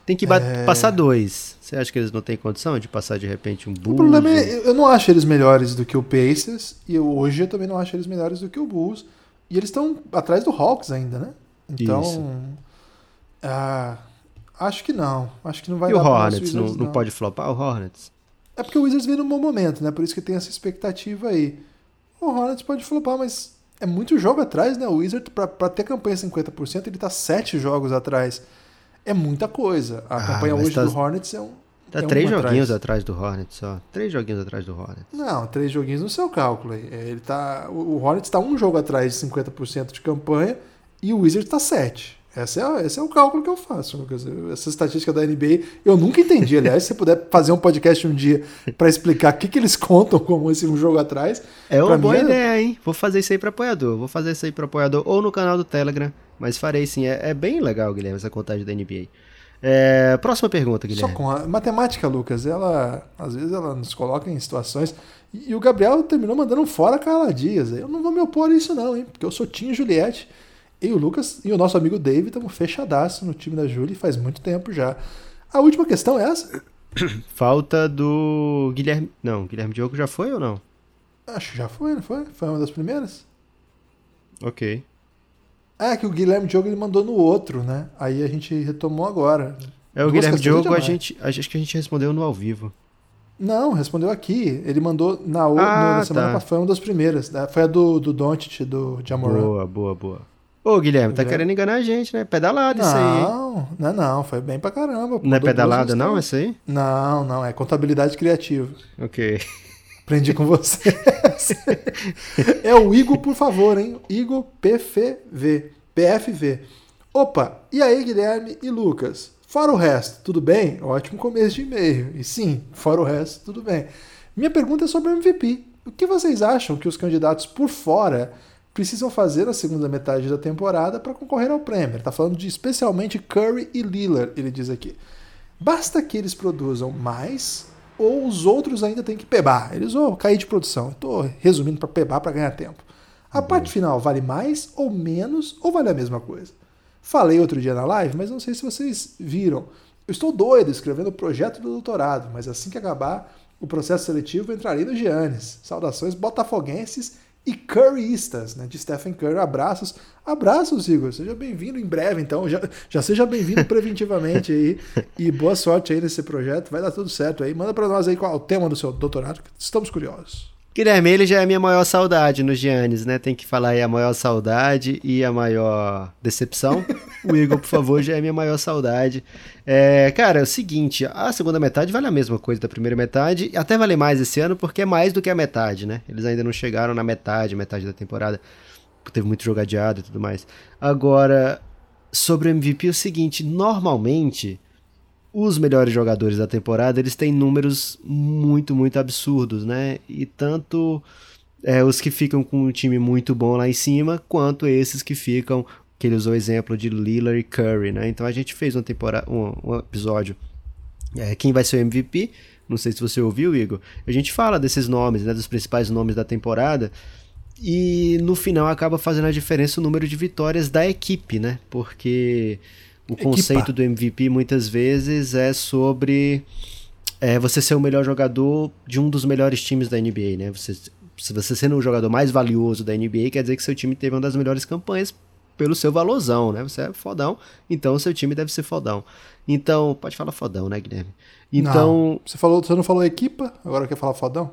Tem que é... passar dois. Você acha que eles não têm condição de passar de repente um Bulls? O problema é, eu não acho eles melhores do que o Pacers, e eu, hoje eu também não acho eles melhores do que o Bulls. E eles estão atrás do Hawks ainda, né? Então. Ah, acho que não. Acho que não vai e dar o Hornets? Wizards, não, não, pode flopar o Hornets? É porque o Wizards vem num bom momento, né? Por isso que tem essa expectativa aí. O Hornets pode flopar, mas é muito jogo atrás, né? O Wizard, pra, pra ter campanha 50%, ele tá sete jogos atrás é muita coisa. A ah, campanha hoje tá, do Hornets é um. Tá é três joguinhos atrás. atrás. do Hornets só. Três joguinhos atrás do Hornets. Não, três joguinhos no seu cálculo. É, ele tá, o Hornets está um jogo atrás de 50% de campanha e o Wizards está 7. Esse é, esse é o cálculo que eu faço, Lucas. Essa estatística da NBA eu nunca entendi. Aliás, se você puder fazer um podcast um dia para explicar o que, que eles contam como esse um jogo atrás. É uma boa é... ideia, hein? Vou fazer isso aí para apoiador. Vou fazer isso aí para apoiador ou no canal do Telegram. Mas farei sim. É, é bem legal, Guilherme, essa contagem da NBA. É, próxima pergunta, Guilherme. Só com a matemática, Lucas, ela às vezes ela nos coloca em situações. E, e o Gabriel terminou mandando fora a Carla Dias. Eu não vou me opor a isso, não, hein? Porque eu sou Tim Juliette. E o Lucas e o nosso amigo David estamos fechadaço no time da Julie faz muito tempo já. A última questão é essa. Falta do Guilherme. Não, Guilherme Diogo já foi ou não? Acho que já foi, não foi? Foi uma das primeiras? Ok. É, que o Guilherme Diogo ele mandou no outro, né? Aí a gente retomou agora. É, o Duas Guilherme Diogo a gente, acho que a gente respondeu no ao vivo. Não, respondeu aqui. Ele mandou na, ah, na semana tá. passada, foi uma das primeiras. Né? Foi a do, do Doncic, do Jamoran. Boa, boa, boa. Ô, Guilherme, tá querendo enganar a gente, né? Pedalada isso aí. Não, não, não, foi bem pra caramba. Não é pedalada não, essa aí? Não, não, é contabilidade criativa. Ok. Aprendi com você. é o Igor, por favor, hein? Igor PFV. PFV. Opa, e aí, Guilherme e Lucas? Fora o resto, tudo bem? Ótimo começo de e-mail. E sim, fora o resto, tudo bem. Minha pergunta é sobre o MVP. O que vocês acham que os candidatos por fora precisam fazer na segunda metade da temporada para concorrer ao prêmio? Está falando de especialmente Curry e Lillard, ele diz aqui. Basta que eles produzam mais ou os outros ainda têm que pebar. Eles vão cair de produção. Estou resumindo para pebar para ganhar tempo. A parte final vale mais ou menos ou vale a mesma coisa? Falei outro dia na live, mas não sei se vocês viram. Eu estou doido escrevendo o projeto do doutorado, mas assim que acabar o processo seletivo entrarei no Giannis. Saudações botafoguenses e curryistas, né, de Stephen Curry. Abraços. Abraços, Igor. Seja bem-vindo em breve, então. Já, já seja bem-vindo preventivamente aí. E boa sorte aí nesse projeto. Vai dar tudo certo aí. Manda para nós aí qual é o tema do seu doutorado, estamos curiosos. Guilherme, ele já é a minha maior saudade no Giannis, né? Tem que falar aí a maior saudade e a maior decepção. o Igor, por favor, já é a minha maior saudade. É, cara, é o seguinte, a segunda metade vale a mesma coisa da primeira metade, até vale mais esse ano porque é mais do que a metade, né? Eles ainda não chegaram na metade, metade da temporada. Teve muito jogo adiado e tudo mais. Agora, sobre o MVP é o seguinte, normalmente os melhores jogadores da temporada, eles têm números muito, muito absurdos, né? E tanto é, os que ficam com um time muito bom lá em cima, quanto esses que ficam, que ele usou o exemplo de Lillard e Curry, né? Então a gente fez uma temporada, um, um episódio, é, quem vai ser o MVP, não sei se você ouviu, Igor, a gente fala desses nomes, né, dos principais nomes da temporada, E no final acaba fazendo a diferença o número de vitórias da equipe, né? Porque o Equipa. conceito do MVP muitas vezes é sobre é, você ser o melhor jogador de um dos melhores times da NBA, né? Você, se você sendo o jogador mais valioso da NBA, quer dizer que seu time teve uma das melhores campanhas pelo seu valorzão, né? Você é fodão, então seu time deve ser fodão. Então, pode falar fodão, né, Guilherme? Então, Não, você, falou, você não falou equipa, agora quer falar fodão?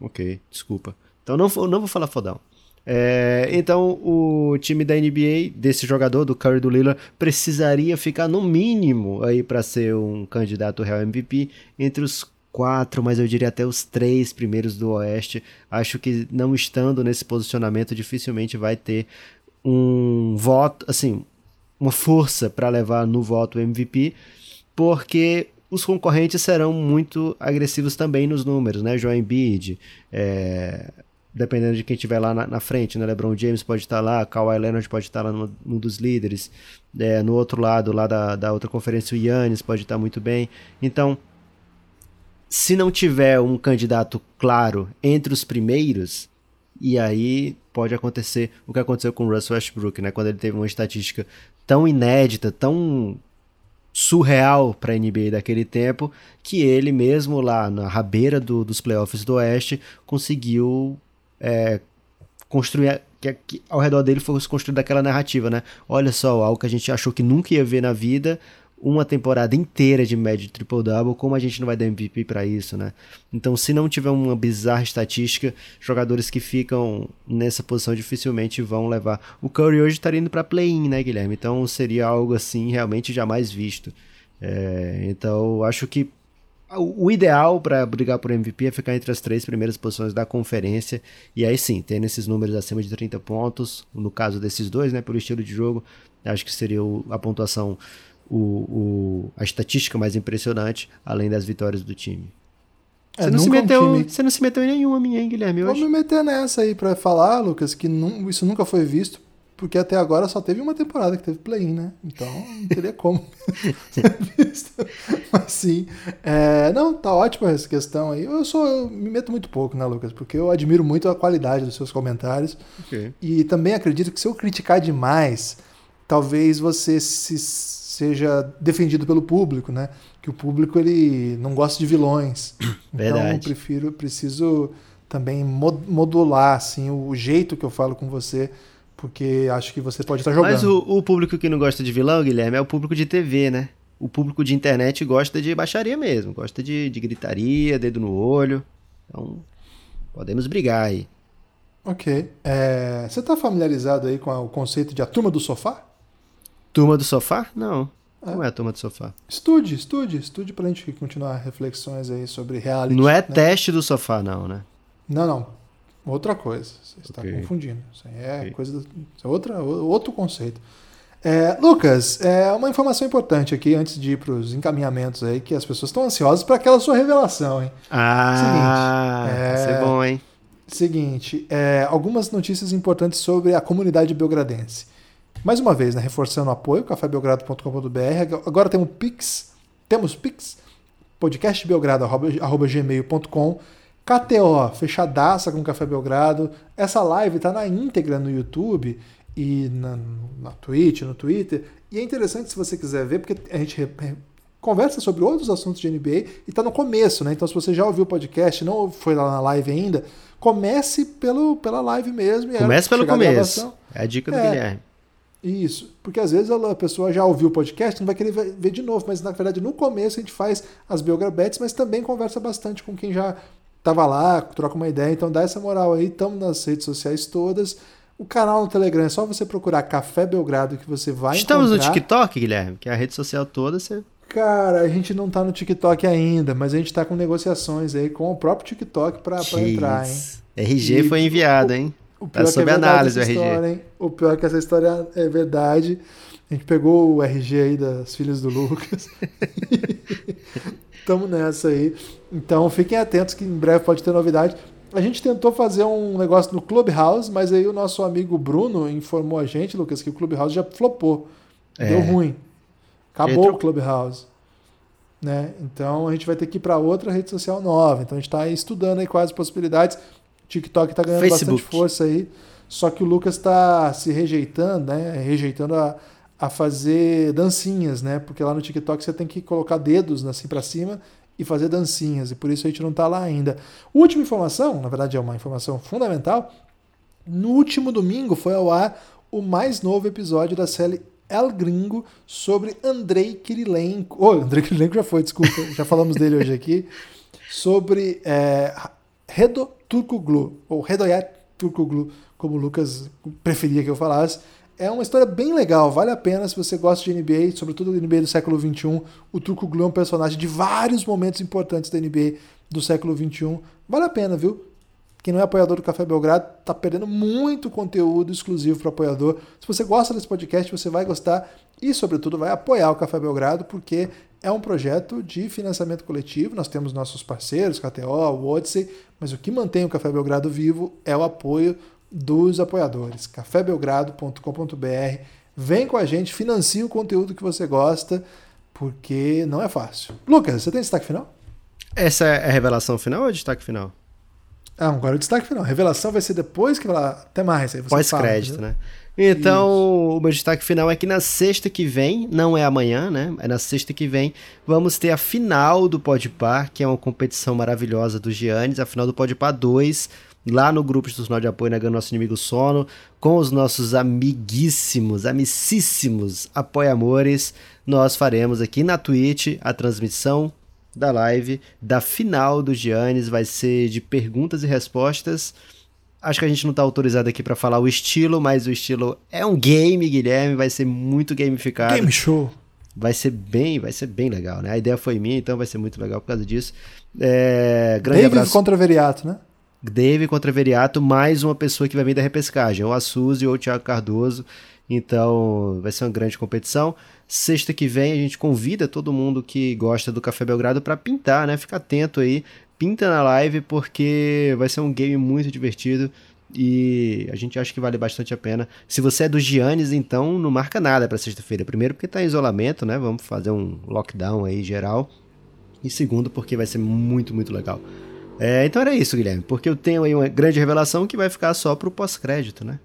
Ok, desculpa. Então não, não vou falar fodão. É, então o time da NBA, desse jogador, do Curry do Lillard, precisaria ficar no mínimo aí para ser um candidato real MVP entre os quatro, mas eu diria até os três primeiros do Oeste. Acho que não estando nesse posicionamento, dificilmente vai ter um voto, assim, uma força para levar no voto MVP, porque os concorrentes serão muito agressivos também nos números, né? Joel Embiid, é, dependendo de quem estiver lá na, na frente, né? LeBron James pode estar lá, Kawhi Leonard pode estar lá no dos líderes, é, no outro lado, lá da, da outra conferência, o Yannis pode estar muito bem. Então, se não tiver um candidato claro entre os primeiros, e aí pode acontecer o que aconteceu com o Russell Westbrook, né? Quando ele teve uma estatística tão inédita, tão surreal para a NBA daquele tempo, que ele mesmo lá na rabeira do- dos playoffs do Oeste conseguiu é, construir que, que ao redor dele fosse construída aquela narrativa, né? Olha só, algo que a gente achou que nunca ia ver na vida, uma temporada inteira de média de triple-double, como a gente não vai dar MVP para isso, né? Então, se não tiver uma bizarra estatística, jogadores que ficam nessa posição dificilmente vão levar. O Curry hoje estaria indo para play-in, né, Guilherme? Então, seria algo assim realmente jamais visto. É, então, acho que o ideal para brigar por MVP é ficar entre as três primeiras posições da conferência. E aí sim, tendo esses números acima de 30 pontos, no caso desses dois, né, pelo estilo de jogo, acho que seria a pontuação, o, o- a estatística mais impressionante, além das vitórias do time. É, Você, não se um meteu, time- você não se meteu em nenhuma minha, hein, Guilherme? Vou me meter nessa aí pra falar, Lucas, que nu- isso nunca foi visto, porque até agora só teve uma temporada que teve play-in, né? Então não teria como. Mas sim. É, não, tá ótima essa questão aí. Eu sou, eu me meto muito pouco, né, Lucas? Porque eu admiro muito a qualidade dos seus comentários. Ok. E também acredito que se eu criticar demais, talvez você se, seja defendido pelo público, né? Que o público ele não gosta de vilões. Então eu Verdade. prefiro, preciso também mo- modular assim o jeito que eu falo com você, porque acho que você pode estar jogando. Mas o, o público que não gosta de vilão, Guilherme, é o público de TV, né? O público de internet gosta de baixaria mesmo, gosta de, de gritaria, dedo no olho. Então, podemos brigar aí. Ok. É, você está familiarizado aí com a- o conceito de a turma do sofá? Turma do sofá? Não. Não é a turma do sofá. Estude, estude, estude pra gente continuar reflexões aí sobre reality. Não é né? teste do sofá, não, né? Não, não. Outra coisa. Você está confundindo. Isso aí é Ok. coisa é outra, outro conceito. É, Lucas, é uma informação importante aqui antes de ir para os encaminhamentos aí, que as pessoas estão ansiosas para aquela sua revelação, hein? Ah, Seguinte, é- vai ser bom, hein? Seguinte, é, algumas notícias importantes sobre a comunidade belgradense. Mais uma vez, né, reforçando o apoio, cafébelgrado.com.br. Agora temos Pix, temos Pix, podcastbelgrado.gmail.com, KTO, fechadaça com Café Belgrado. Essa live está na íntegra no YouTube e na, na Twitch, no Twitter. E é interessante se você quiser ver, porque a gente conversa sobre outros assuntos de NBA e está no começo, né? Então, se você já ouviu o podcast, não foi lá na live ainda, comece pelo, pela live mesmo. e aí, Começa pelo a começo. gravação- É a dica do É. Guilherme. isso, porque às vezes a pessoa já ouviu o podcast, não vai querer ver de novo, mas na verdade no começo a gente faz as Belgrabets, mas também conversa bastante com quem já estava lá, troca uma ideia, então dá essa moral aí, estamos nas redes sociais todas. O canal no Telegram é só você procurar Café Belgrado que você vai Estamos no encontrar. TikTok, Guilherme, que é a rede social toda. Você... Cara, a gente não tá no TikTok ainda, mas a gente tá com negociações aí com o próprio TikTok para entrar, hein? RG E foi enviado, hein? O Tá pior que sob é análise o RG. história, hein? O pior é que essa história é verdade. A gente pegou o RG aí das filhas do Lucas. Tamo nessa aí. Então fiquem atentos que em breve pode ter novidade. A gente tentou fazer um negócio no Clubhouse, mas aí o nosso amigo Bruno informou a gente, Lucas, que o Clubhouse já flopou. Deu É. ruim. Acabou Entrou- o Clubhouse. Né? Então a gente vai ter que ir para outra rede social nova. Então a gente está estudando aí quais as possibilidades. TikTok tá ganhando Facebook. bastante força aí. Só que o Lucas tá se rejeitando, né? Rejeitando a, a fazer dancinhas, né? Porque lá no TikTok você tem que colocar dedos assim para cima e fazer dancinhas, e por isso a gente não tá lá ainda. Última informação, na verdade é uma informação fundamental. No último domingo foi ao ar o mais novo episódio da série El Gringo sobre Andrei Kirilenko. Oh, Andrei Kirilenko já foi, desculpa, já falamos dele hoje aqui. Sobre é, Redo Turkoglu, ou Redoyat Turkoglu, como o Lucas preferia que eu falasse. É uma história bem legal, vale a pena se você gosta de NBA, sobretudo do NBA do século XXI. O Turkoglu é um personagem de vários momentos importantes da NBA do século XXI. Vale a pena, viu? Quem não é apoiador do Café Belgrado está perdendo muito conteúdo exclusivo para apoiador. Se você gosta desse podcast, você vai gostar e, sobretudo, vai apoiar o Café Belgrado, porque é um projeto de financiamento coletivo. Nós temos nossos parceiros, KTO, o Odyssey, mas o que mantém o Café Belgrado vivo é o apoio dos apoiadores. cafébelgrado.com.br. Vem com a gente, financie o conteúdo que você gosta, porque não é fácil. Lucas, você tem destaque final? Essa é a revelação final ou é destaque final? Ah, agora o destaque final. A revelação vai ser depois que falar. Até mais. Pós-crédito, né? Então, Isso. o meu destaque final é que na sexta que vem, não é amanhã, né? É na sexta que vem, vamos ter a final do Podpar, que é uma competição maravilhosa do Giannis, a final do Podpar 2, lá no grupo institucional de apoio Negando Nosso Inimigo Sono, com os nossos amiguíssimos, amicíssimos apoiamores. Nós faremos aqui na Twitch a transmissão da live da final do Giannis, vai ser de perguntas e respostas. Acho que a gente não está autorizado aqui para falar o estilo, mas o estilo é um game, Guilherme, vai ser muito gamificado. Game show. Vai ser bem, vai ser bem legal, né? A ideia foi minha, então vai ser muito legal por causa disso. É, grande Dave abraço. contra Veriato, né? Dave contra Veriato, mais uma pessoa que vai vir da repescagem, ou a Suzy ou o Thiago Cardoso. Então, vai ser uma grande competição. Sexta que vem a gente convida todo mundo que gosta do Café Belgrado para pintar, né? Fica atento aí, pinta na live porque vai ser um game muito divertido e a gente acha que vale bastante a pena. Se você é do Giannis, então não marca nada para sexta-feira. Primeiro porque tá em isolamento, né? Vamos fazer um lockdown aí geral. E segundo porque vai ser muito, muito legal. É, então era isso, Guilherme, porque eu tenho aí uma grande revelação que vai ficar só pro pós-crédito, né?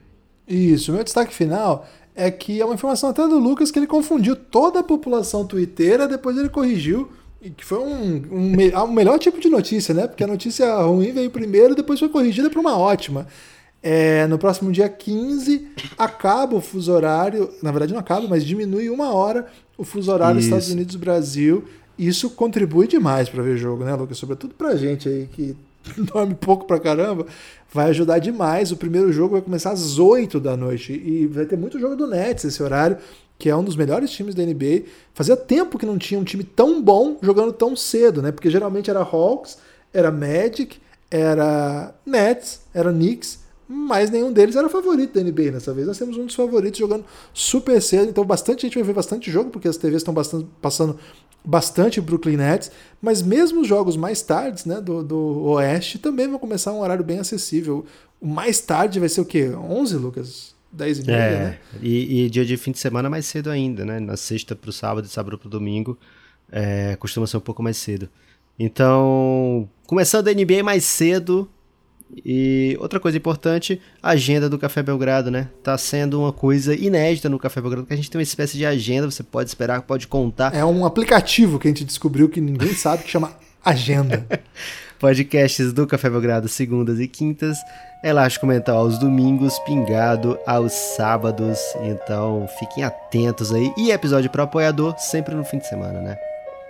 Isso, meu destaque final é que é uma informação até do Lucas que ele confundiu toda a população twitteira, depois ele corrigiu, e que foi um, um, um melhor tipo de notícia, né? Porque a notícia ruim veio primeiro, depois foi corrigida para uma ótima. É, no próximo dia 15 acaba o fuso horário, na verdade não acaba, mas diminui uma hora o fuso horário Isso. Estados Unidos-Brasil. Isso contribui demais para ver jogo, né, Lucas? Sobretudo pra gente aí que dorme pouco pra caramba, vai ajudar demais. O primeiro jogo vai começar às 8 da noite e vai ter muito jogo do Nets esse horário, que é um dos melhores times da NBA. Fazia tempo que não tinha um time tão bom jogando tão cedo, né? Porque geralmente era Hawks, era Magic, era Nets, era Knicks, mas nenhum deles era favorito da NBA nessa vez. Nós temos um dos favoritos jogando super cedo, então bastante gente vai ver bastante jogo, porque as TVs estão passando bastante Brooklyn Nets, mas mesmo os jogos mais tardes né, do, do Oeste também vão começar um horário bem acessível. O mais tarde vai ser o quê? 11, Lucas? 10 e meia, é, né? E, e, dia de fim de semana mais cedo ainda, né? Na sexta para o sábado e sábado para o domingo é, costuma ser um pouco mais cedo. Então, começando a NBA mais cedo, e outra coisa importante, a agenda do Café Belgrado, né? Tá sendo uma coisa inédita no Café Belgrado, que a gente tem uma espécie de agenda, você pode esperar, pode contar. É um aplicativo que a gente descobriu que ninguém sabe, que chama Agenda. Podcasts do Café Belgrado, segundas e quintas. Elástico Mental aos domingos, Pingado aos sábados. Então, fiquem atentos aí. E episódio para apoiador, sempre no fim de semana, né?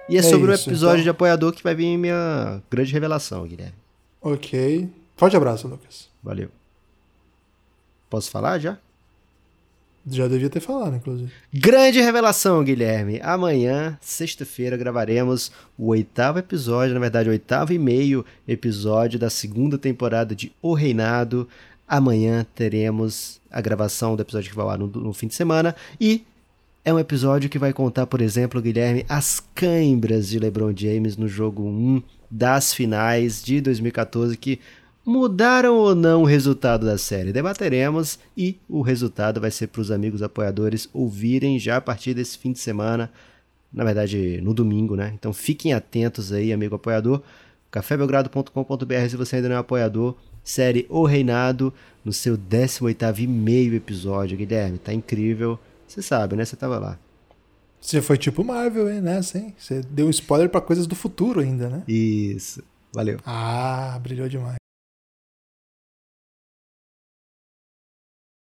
E é, é sobre o episódio então... de apoiador que vai vir minha grande revelação, Guilherme. Ok. Forte abraço, Lucas. Valeu. Posso falar já? Já devia ter falado, inclusive. Grande revelação, Guilherme. Amanhã, sexta-feira, gravaremos o oitavo episódio, na verdade, o oitavo e meio episódio da segunda temporada de O Reinado. Amanhã teremos a gravação do episódio que vai lá no, no fim de semana. E é um episódio que vai contar, por exemplo, Guilherme, as cãibras de LeBron James no jogo 1 das finais de 2014, que mudaram ou não o resultado da série? Debateremos e o resultado vai ser para os amigos apoiadores ouvirem já a partir desse fim de semana, na verdade no domingo, né? Então fiquem atentos aí, amigo apoiador. cafébelgrado.com.br se você ainda não é apoiador, série O Reinado, no seu 18º e meio episódio. Guilherme, tá incrível. Você sabe, né? Você tava lá. Você foi tipo Marvel, hein, nessa, hein? Você deu um spoiler pra coisas do futuro ainda, né? Isso. Valeu. Ah, brilhou demais.